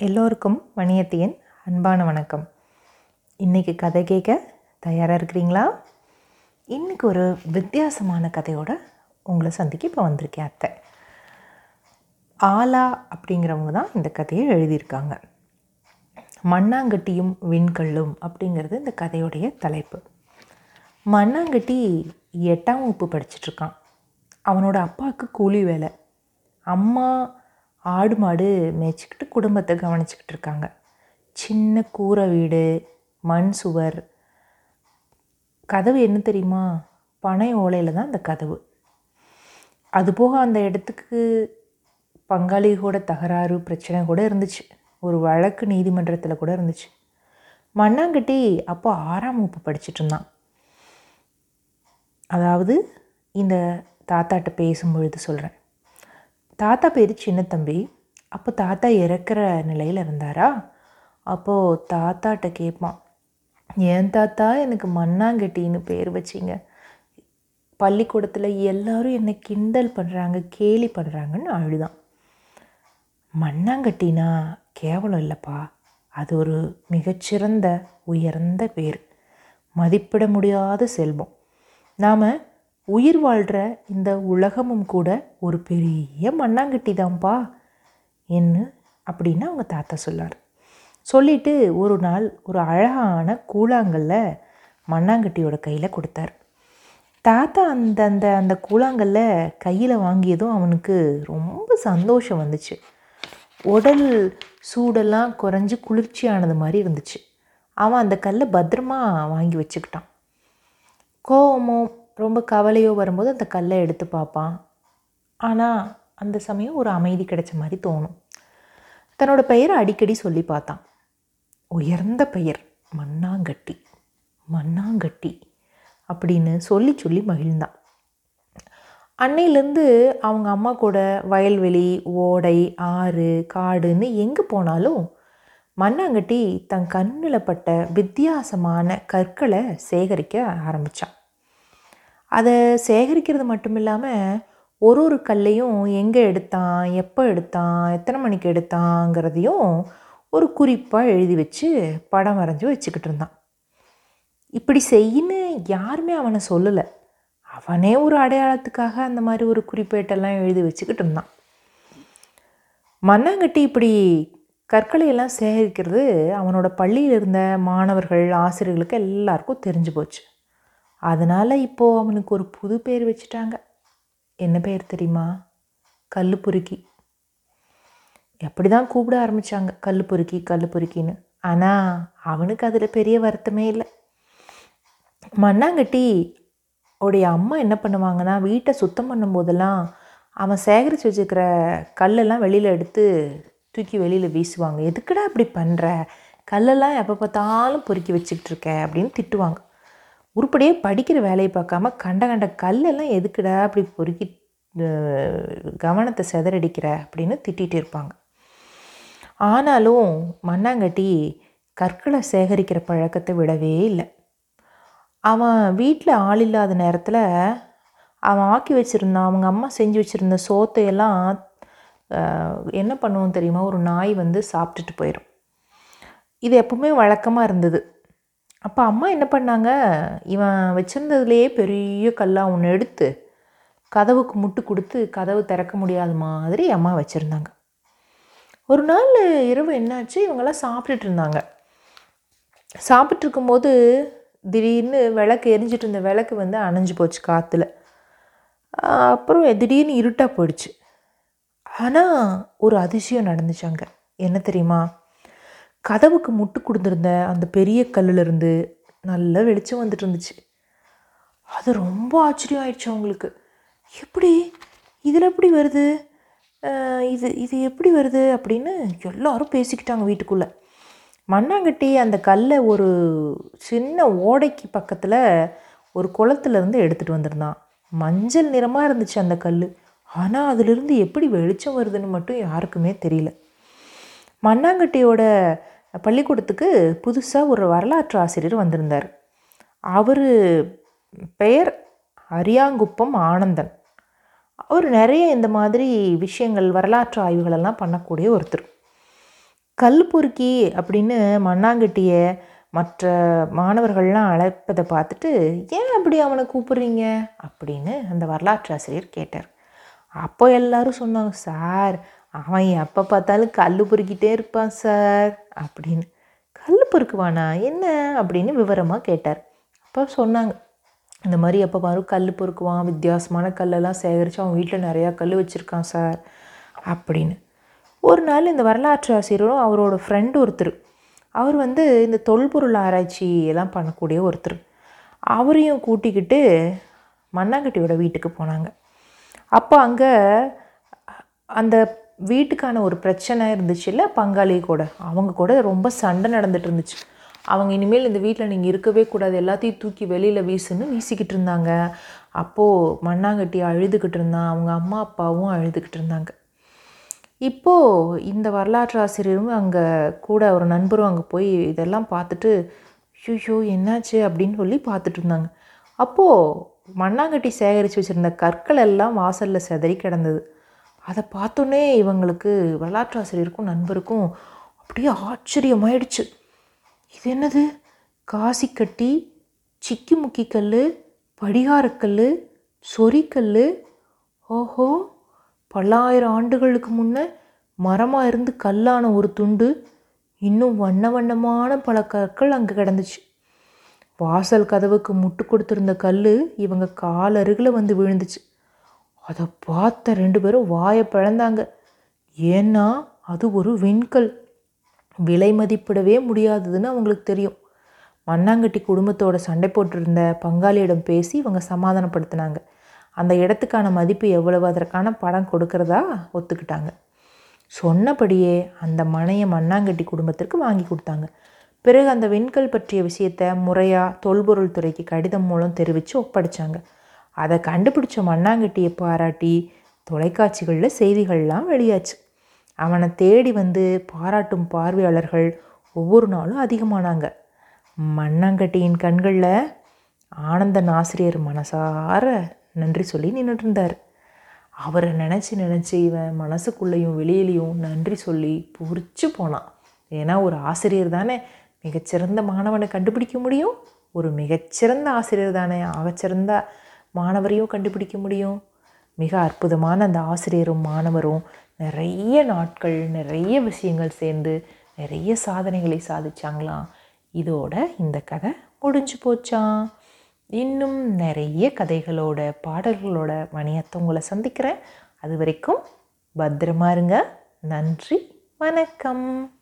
எல்லோருக்கும் வணியத்தியின் அன்பான வணக்கம். இன்றைக்கி கதை கேட்க தயாராக இருக்கிறீங்களா? இன்றைக்கி ஒரு வித்தியாசமான கதையோட உங்களை சந்திக்க இப்போ வந்திருக்கேன் அத்தை. ஆலா அப்படிங்கிறவங்க தான் இந்த கதையை எழுதியிருக்காங்க. மண்ணாங்கட்டியும் விண்கல்லும் அப்படிங்கிறது இந்த கதையுடைய தலைப்பு. மண்ணாங்கட்டி எட்டாம் வகுப்பு படிச்சிட்ருக்கான் அவனோட அப்பாவுக்கு கூலி வேலை. அம்மா ஆடு மாடு மேய்ச்சிக்கிட்டு குடும்பத்தை கவனிச்சிக்கிட்டு இருக்காங்க. சின்ன கூரை வீடு மண் சுவர். கதவு என்ன தெரியுமா? பனை ஓலையில் தான் அந்த கதவு. அதுபோக அந்த இடத்துக்கு பங்காளி கூட தகராறு பிரச்சனை கூட இருந்துச்சு. ஒரு வழக்கு நீதிமன்றத்தில் கூட இருந்துச்சு. மண்ணாங்கட்டி அப்போ ஆறாம் வகுப்பு படிச்சிட்டு இருந்தான். அதாவது இந்த தாத்தாட்ட பேசும்பொழுது சொல்கிறேன் தாத்தா பேர் சின்ன தம்பி. அப்போ தாத்தா இறக்குற நிலையில் இருந்தாரா? அப்போது தாத்தாட்ட கேட்பான் ஏன் தாத்தா எனக்கு மண்ணாங்கட்டின்னு பேர் வச்சிங்க. பள்ளிக்கூடத்தில் எல்லாரும் என்னை கிண்டல் பண்ணுறாங்க கேலி பண்ணுறாங்கன்னு அழுதான். மண்ணாங்கட்டினா கேவலம் இல்லைப்பா. அது ஒரு மிகச்சிறந்த உயர்ந்த பேர். மதிப்பிட முடியாத செல்வம். நாம் உயிர் வாழ்கிற இந்த உலகமும் கூட ஒரு பெரிய மண்ணாங்கட்டி தான்ப்பா என்ன அப்படின்னு அவங்க தாத்தா சொல்லார். சொல்லிட்டு ஒரு நாள் ஒரு அழகான கூழாங்கல்ல மண்ணாங்கட்டியோட கையில் கொடுத்தார். தாத்தா அந்த அந்த அந்த கூழாங்கல்ல கையில் வாங்கியதும் அவனுக்கு ரொம்ப சந்தோஷம் வந்துச்சு. உடல் சூடெல்லாம் குறைஞ்சி குளிர்ச்சியானது மாதிரி இருந்துச்சு. அவன் அந்த கல்லை பத்திரமா வாங்கி வச்சுக்கிட்டான். கோபமும் ரொம்ப கவலையோ வரும்போது அந்த கல்லை எடுத்து பார்ப்பான். ஆனால் அந்த சமயம் ஒரு அமைதி கிடைச்ச மாதிரி தோணும். தன்னோட பெயரை அடிக்கடி சொல்லி பார்த்தான். உயர்ந்த பெயர் மண்ணாங்கட்டி மண்ணாங்கட்டி அப்படின்னு சொல்லி சொல்லி மகிழ்ந்தான். அன்னையிலேருந்து அவங்க அம்மா கூட வயல்வெளி ஓடை ஆறு காடுன்னு எங்கே போனாலும் மண்ணாங்கட்டி தன் கண்ணில் பட்ட வித்தியாசமான கற்களை சேகரிக்க ஆரம்பித்தான் அதை சேகரிக்கிறது மட்டும் இல்லாமல் ஒரு ஒரு கல்லையும் எங்கே எடுத்தான் எப்போ எடுத்தான் எத்தனை மணிக்கு எடுத்தாங்கிறதையும் ஒரு குறிப்பாக எழுதி வச்சு படம் வரைஞ்சி வச்சுக்கிட்டு இருந்தான். இப்படி செய்யின்னு யாருமே அவனை சொல்லலை. அவனே ஒரு அடையாளத்துக்காக அந்த மாதிரி ஒரு குறிப்பேட்டெல்லாம் எழுதி வச்சுக்கிட்டு இருந்தான். மண்ணாங்கட்டி இப்படி கற்களையெல்லாம் சேகரிக்கிறது அவனோட பள்ளியில் இருந்த மாணவர்கள் ஆசிரியர்களுக்கு எல்லாருக்கும் தெரிஞ்சு போச்சு. அதனால் இப்போது அவனுக்கு ஒரு புது பேர் வச்சுட்டாங்க. என்ன பேர் தெரியுமா? கல் பொறுக்கி எப்படி தான் கூப்பிட ஆரம்பித்தாங்க கல் பொறுக்கி கல் பொறுக்கின்னு ஆனால் அவனுக்கு அதில் பெரிய வருத்தமே இல்லை. மண்ணாங்கட்டி உடைய அம்மா என்ன பண்ணுவாங்கன்னா வீட்டை சுத்தம் பண்ணும்போதெல்லாம் அவன் சேகரித்து வச்சுருக்கிற கல்லெல்லாம் வெளியில் எடுத்து தூக்கி வெளியில் வீசுவாங்க. எதுக்குடா இப்படி பண்ணுற கல்லெல்லாம் எப்போ பார்த்தாலும் பொறுக்கி வச்சுக்கிட்டு இருக்க அப்படின்னு திட்டுவாங்க. உருப்படியே படிக்கிற வேலையை பார்க்காம கண்ட கண்ட கல்லெல்லாம் எதுக்குடா அப்படி பொறுக்கி கவனத்தை செதறடிக்கிற அப்படின்னு திட்டிகிட்டு இருப்பாங்க. ஆனாலும் மண்ணாங்கட்டி கற்களை சேகரிக்கிற பழக்கத்தை விடவே இல்லை. அவன் வீட்டில் ஆள் இல்லாத நேரத்தில் அவன் ஆக்கி வச்சுருந்தான் அவங்க அம்மா செஞ்சு வச்சுருந்த சோத்தையெல்லாம் என்ன பண்ணுவோம் தெரியுமா? ஒரு நாய் வந்து சாப்பிட்டுட்டு போயிடும் இது எப்பவுமே வழக்கமாக இருந்தது. அப்போ அம்மா என்ன பண்ணாங்க? இவன் வச்சுருந்ததுலேயே பெரிய கல்லாக ஒன்று எடுத்து கதவுக்கு முட்டு கொடுத்து கதவு திறக்க முடியாத மாதிரி அம்மா வச்சுருந்தாங்க. ஒரு நாள் இரவு என்னாச்சு? இவங்கெல்லாம் சாப்பிட்டுட்டு இருந்தாங்க. சாப்பிட்டு இருக்கும்போது திடீர்னு விளக்கு எரிஞ்சிட்டு இருந்த விளக்கு வந்து அணைஞ்சு போச்சு காற்றுல அப்புறம் திடீர்னு இருட்டாக போயிடுச்சு. ஆனால் ஒரு அதிசயம் நடந்துச்சு அங்கே. என்ன தெரியுமா? கதவுக்கு முட்டு கொடுத்துருந்த அந்த பெரிய கல்லிலிருந்து நல்ல வெளிச்சம் வந்துட்டு இருந்துச்சு. அது ரொம்ப ஆச்சரியம் ஆயிடுச்சு அவங்களுக்கு. எப்படி? இதில் எப்படி வருது? இது இது எப்படி வருது? அப்படின்னு எல்லோரும் பேசிக்கிட்டாங்க வீட்டுக்குள்ளே. மண்ணாங்கட்டி அந்த கல்லை ஒரு சின்ன ஓடைக்கு பக்கத்தில் ஒரு குளத்துலேருந்து எடுத்துகிட்டு வந்திருந்தான். மஞ்சள் நிறமாக இருந்துச்சு அந்த கல் ஆனால் அதிலிருந்து எப்படி வெளிச்சம் வருதுன்னு மட்டும் யாருக்குமே தெரியல. மண்ணாங்கட்டியோட பள்ளிக்கூடத்துக்கு புதுசாக ஒரு வரலாற்று ஆசிரியர் வந்திருந்தார். அவர் பெயர் அரியாங்குப்பம் ஆனந்தன். அவர் நிறைய இந்த மாதிரி விஷயங்கள் வரலாற்று ஆய்வுகளெல்லாம் பண்ணக்கூடிய ஒருத்தர். கல் பொறுக்கி அப்படின்னு மண்ணாங்கட்டியை மற்ற மாணவர்கள்லாம் அழைப்பதை பார்த்துட்டு ஏன் அப்படி அவனை கூப்பிடுறீங்க? அப்படின்னு அந்த வரலாற்று ஆசிரியர் கேட்டார். அப்போ எல்லாரும் சொன்னாங்க சார் அவன் எப்போ பார்த்தாலும் கல் பொறுக்கிட்டே இருப்பான் சார். அப்படின்னு. கல் பொறுக்குவானா? என்ன? அப்படின்னு விவரமாக கேட்டார். அப்போ சொன்னாங்க. இந்த மாதிரி எப்போ பாரு கல் பொறுக்குவான் வித்தியாசமான கல்லெல்லாம் சேகரித்து அவன் வீட்டில் நிறையா கல் வச்சுருக்கான் சார் அப்படின்னு. ஒரு நாள் இந்த வரலாற்று ஆசிரியரும் அவரோட ஃப்ரெண்டு ஒருத்தர். அவர் வந்து இந்த தொல்பொருள் ஆராய்ச்சி எல்லாம் பண்ணக்கூடிய ஒருத்தர். அவரையும் கூட்டிக்கிட்டு மண்ணாங்கட்டியோட வீட்டுக்கு போனாங்க. அப்போ அங்கே அந்த வீட்டுக்கான ஒரு பிரச்சனை இருந்துச்சுல்ல பங்காளி கூட. அவங்க கூட ரொம்ப சண்டை நடந்துட்டு இருந்துச்சு. அவங்க இனிமேல் இந்த வீட்டில் நீங்கள் இருக்கவே கூடாது. எல்லாத்தையும் தூக்கி வெளியில் வீசுன்னு வீசிக்கிட்டு இருந்தாங்க. அப்போது மண்ணாங்கட்டி அழுதுகிட்டு இருந்தான். அவங்க அம்மா அப்பாவும் அழுதுகிட்டு இருந்தாங்க. இப்போது இந்த வரலாற்று ஆசிரியரும் அங்கே கூட ஒரு நண்பரும் அங்கே போய் இதெல்லாம் பார்த்துட்டு ஐயோ என்னாச்சு? அப்படின்னு சொல்லி பார்த்துட்டு இருந்தாங்க. அப்போது மண்ணாங்கட்டி சேகரித்து வச்சுருந்த கற்கள் எல்லாம் வாசலில் சிதறி கிடந்தது. அதை பார்த்தோன்னே இவங்களுக்கு வரலாற்று ஆசிரியருக்கும் நண்பருக்கும் அப்படியே ஆச்சரியமாயிடுச்சு. இது என்னது? காசிக்கட்டி சிக்கி முக்கி கல் படிகாரக்கல் சொரிக்கல் ஓஹோ! பல்லாயிரம் ஆண்டுகளுக்கு முன்ன மரமாக இருந்து கல்லான ஒரு துண்டு இன்னும் வண்ண வண்ணமான பல கற்கள் அங்கே கிடந்துச்சு. வாசல் கதவுக்கு முட்டு கொடுத்துருந்த கல் இவங்க காலருகில் வந்து விழுந்துச்சு. அதை பார்த்த ரெண்டு பேரும் வாயை பிளந்தாங்க. ஏன்னா அது ஒரு வெண்கல். விலை மதிப்பிடவே முடியாததுன்னு அவங்களுக்கு தெரியும். மண்ணாங்கட்டி குடும்பத்தோட சண்டை போட்டிருந்த பங்காளியிடம் பேசி இவங்க சமாதானப்படுத்தினாங்க. அந்த இடத்துக்கான மதிப்பு எவ்வளவு அதற்கான படம் கொடுக்கறதா ஒத்துக்கிட்டாங்க. சொன்னபடியே அந்த மனையை மண்ணாங்கட்டி குடும்பத்திற்கு வாங்கி கொடுத்தாங்க. பிறகு அந்த விண்கல் பற்றிய விஷயத்த முறையாக தொல்பொருள் துறைக்கு கடிதம் மூலம் தெரிவித்து ஒப்படைச்சாங்க. அதை கண்டுபிடிச்ச மண்ணாங்கட்டியை பாராட்டி தொலைக்காட்சிகளில் செய்திகள்லாம் வெளியாச்சு. அவனை தேடி வந்து பாராட்டும் பார்வையாளர்கள் ஒவ்வொரு நாளும் அதிகமானாங்க. மண்ணாங்கட்டியின் கண்களில் ஆனந்தன் ஆசிரியர் மனசார நன்றி சொல்லி நின்றுட்டுருந்தார் அவரை நினச்சி நினச்சி இவன் மனசுக்குள்ளேயும் வெளியிலையும் நன்றி சொல்லி பூரிச்சு போனான். ஏன்னா ஒரு ஆசிரியர் தானே? மிகச்சிறந்த மாணவனை கண்டுபிடிக்க முடியும்? ஒரு மிகச்சிறந்த ஆசிரியர் தானே? ஆகச்சிறந்த மாணவரையும் கண்டுபிடிக்க முடியும்? மிக அற்புதமான அந்த ஆசிரியரும் மாணவரும் நிறைய நாட்கள் நிறைய விஷயங்கள் சேர்ந்து நிறைய சாதனைகளை சாதிச்சாங்களாம். இதோட இந்த கதை முடிஞ்சு போச்சான் இன்னும் நிறைய கதைகளோட பாடல்களோட மணியத்தை உங்களை சந்திக்கிறேன். அது வரைக்கும் பத்திரமா இருங்க. நன்றி. வணக்கம்.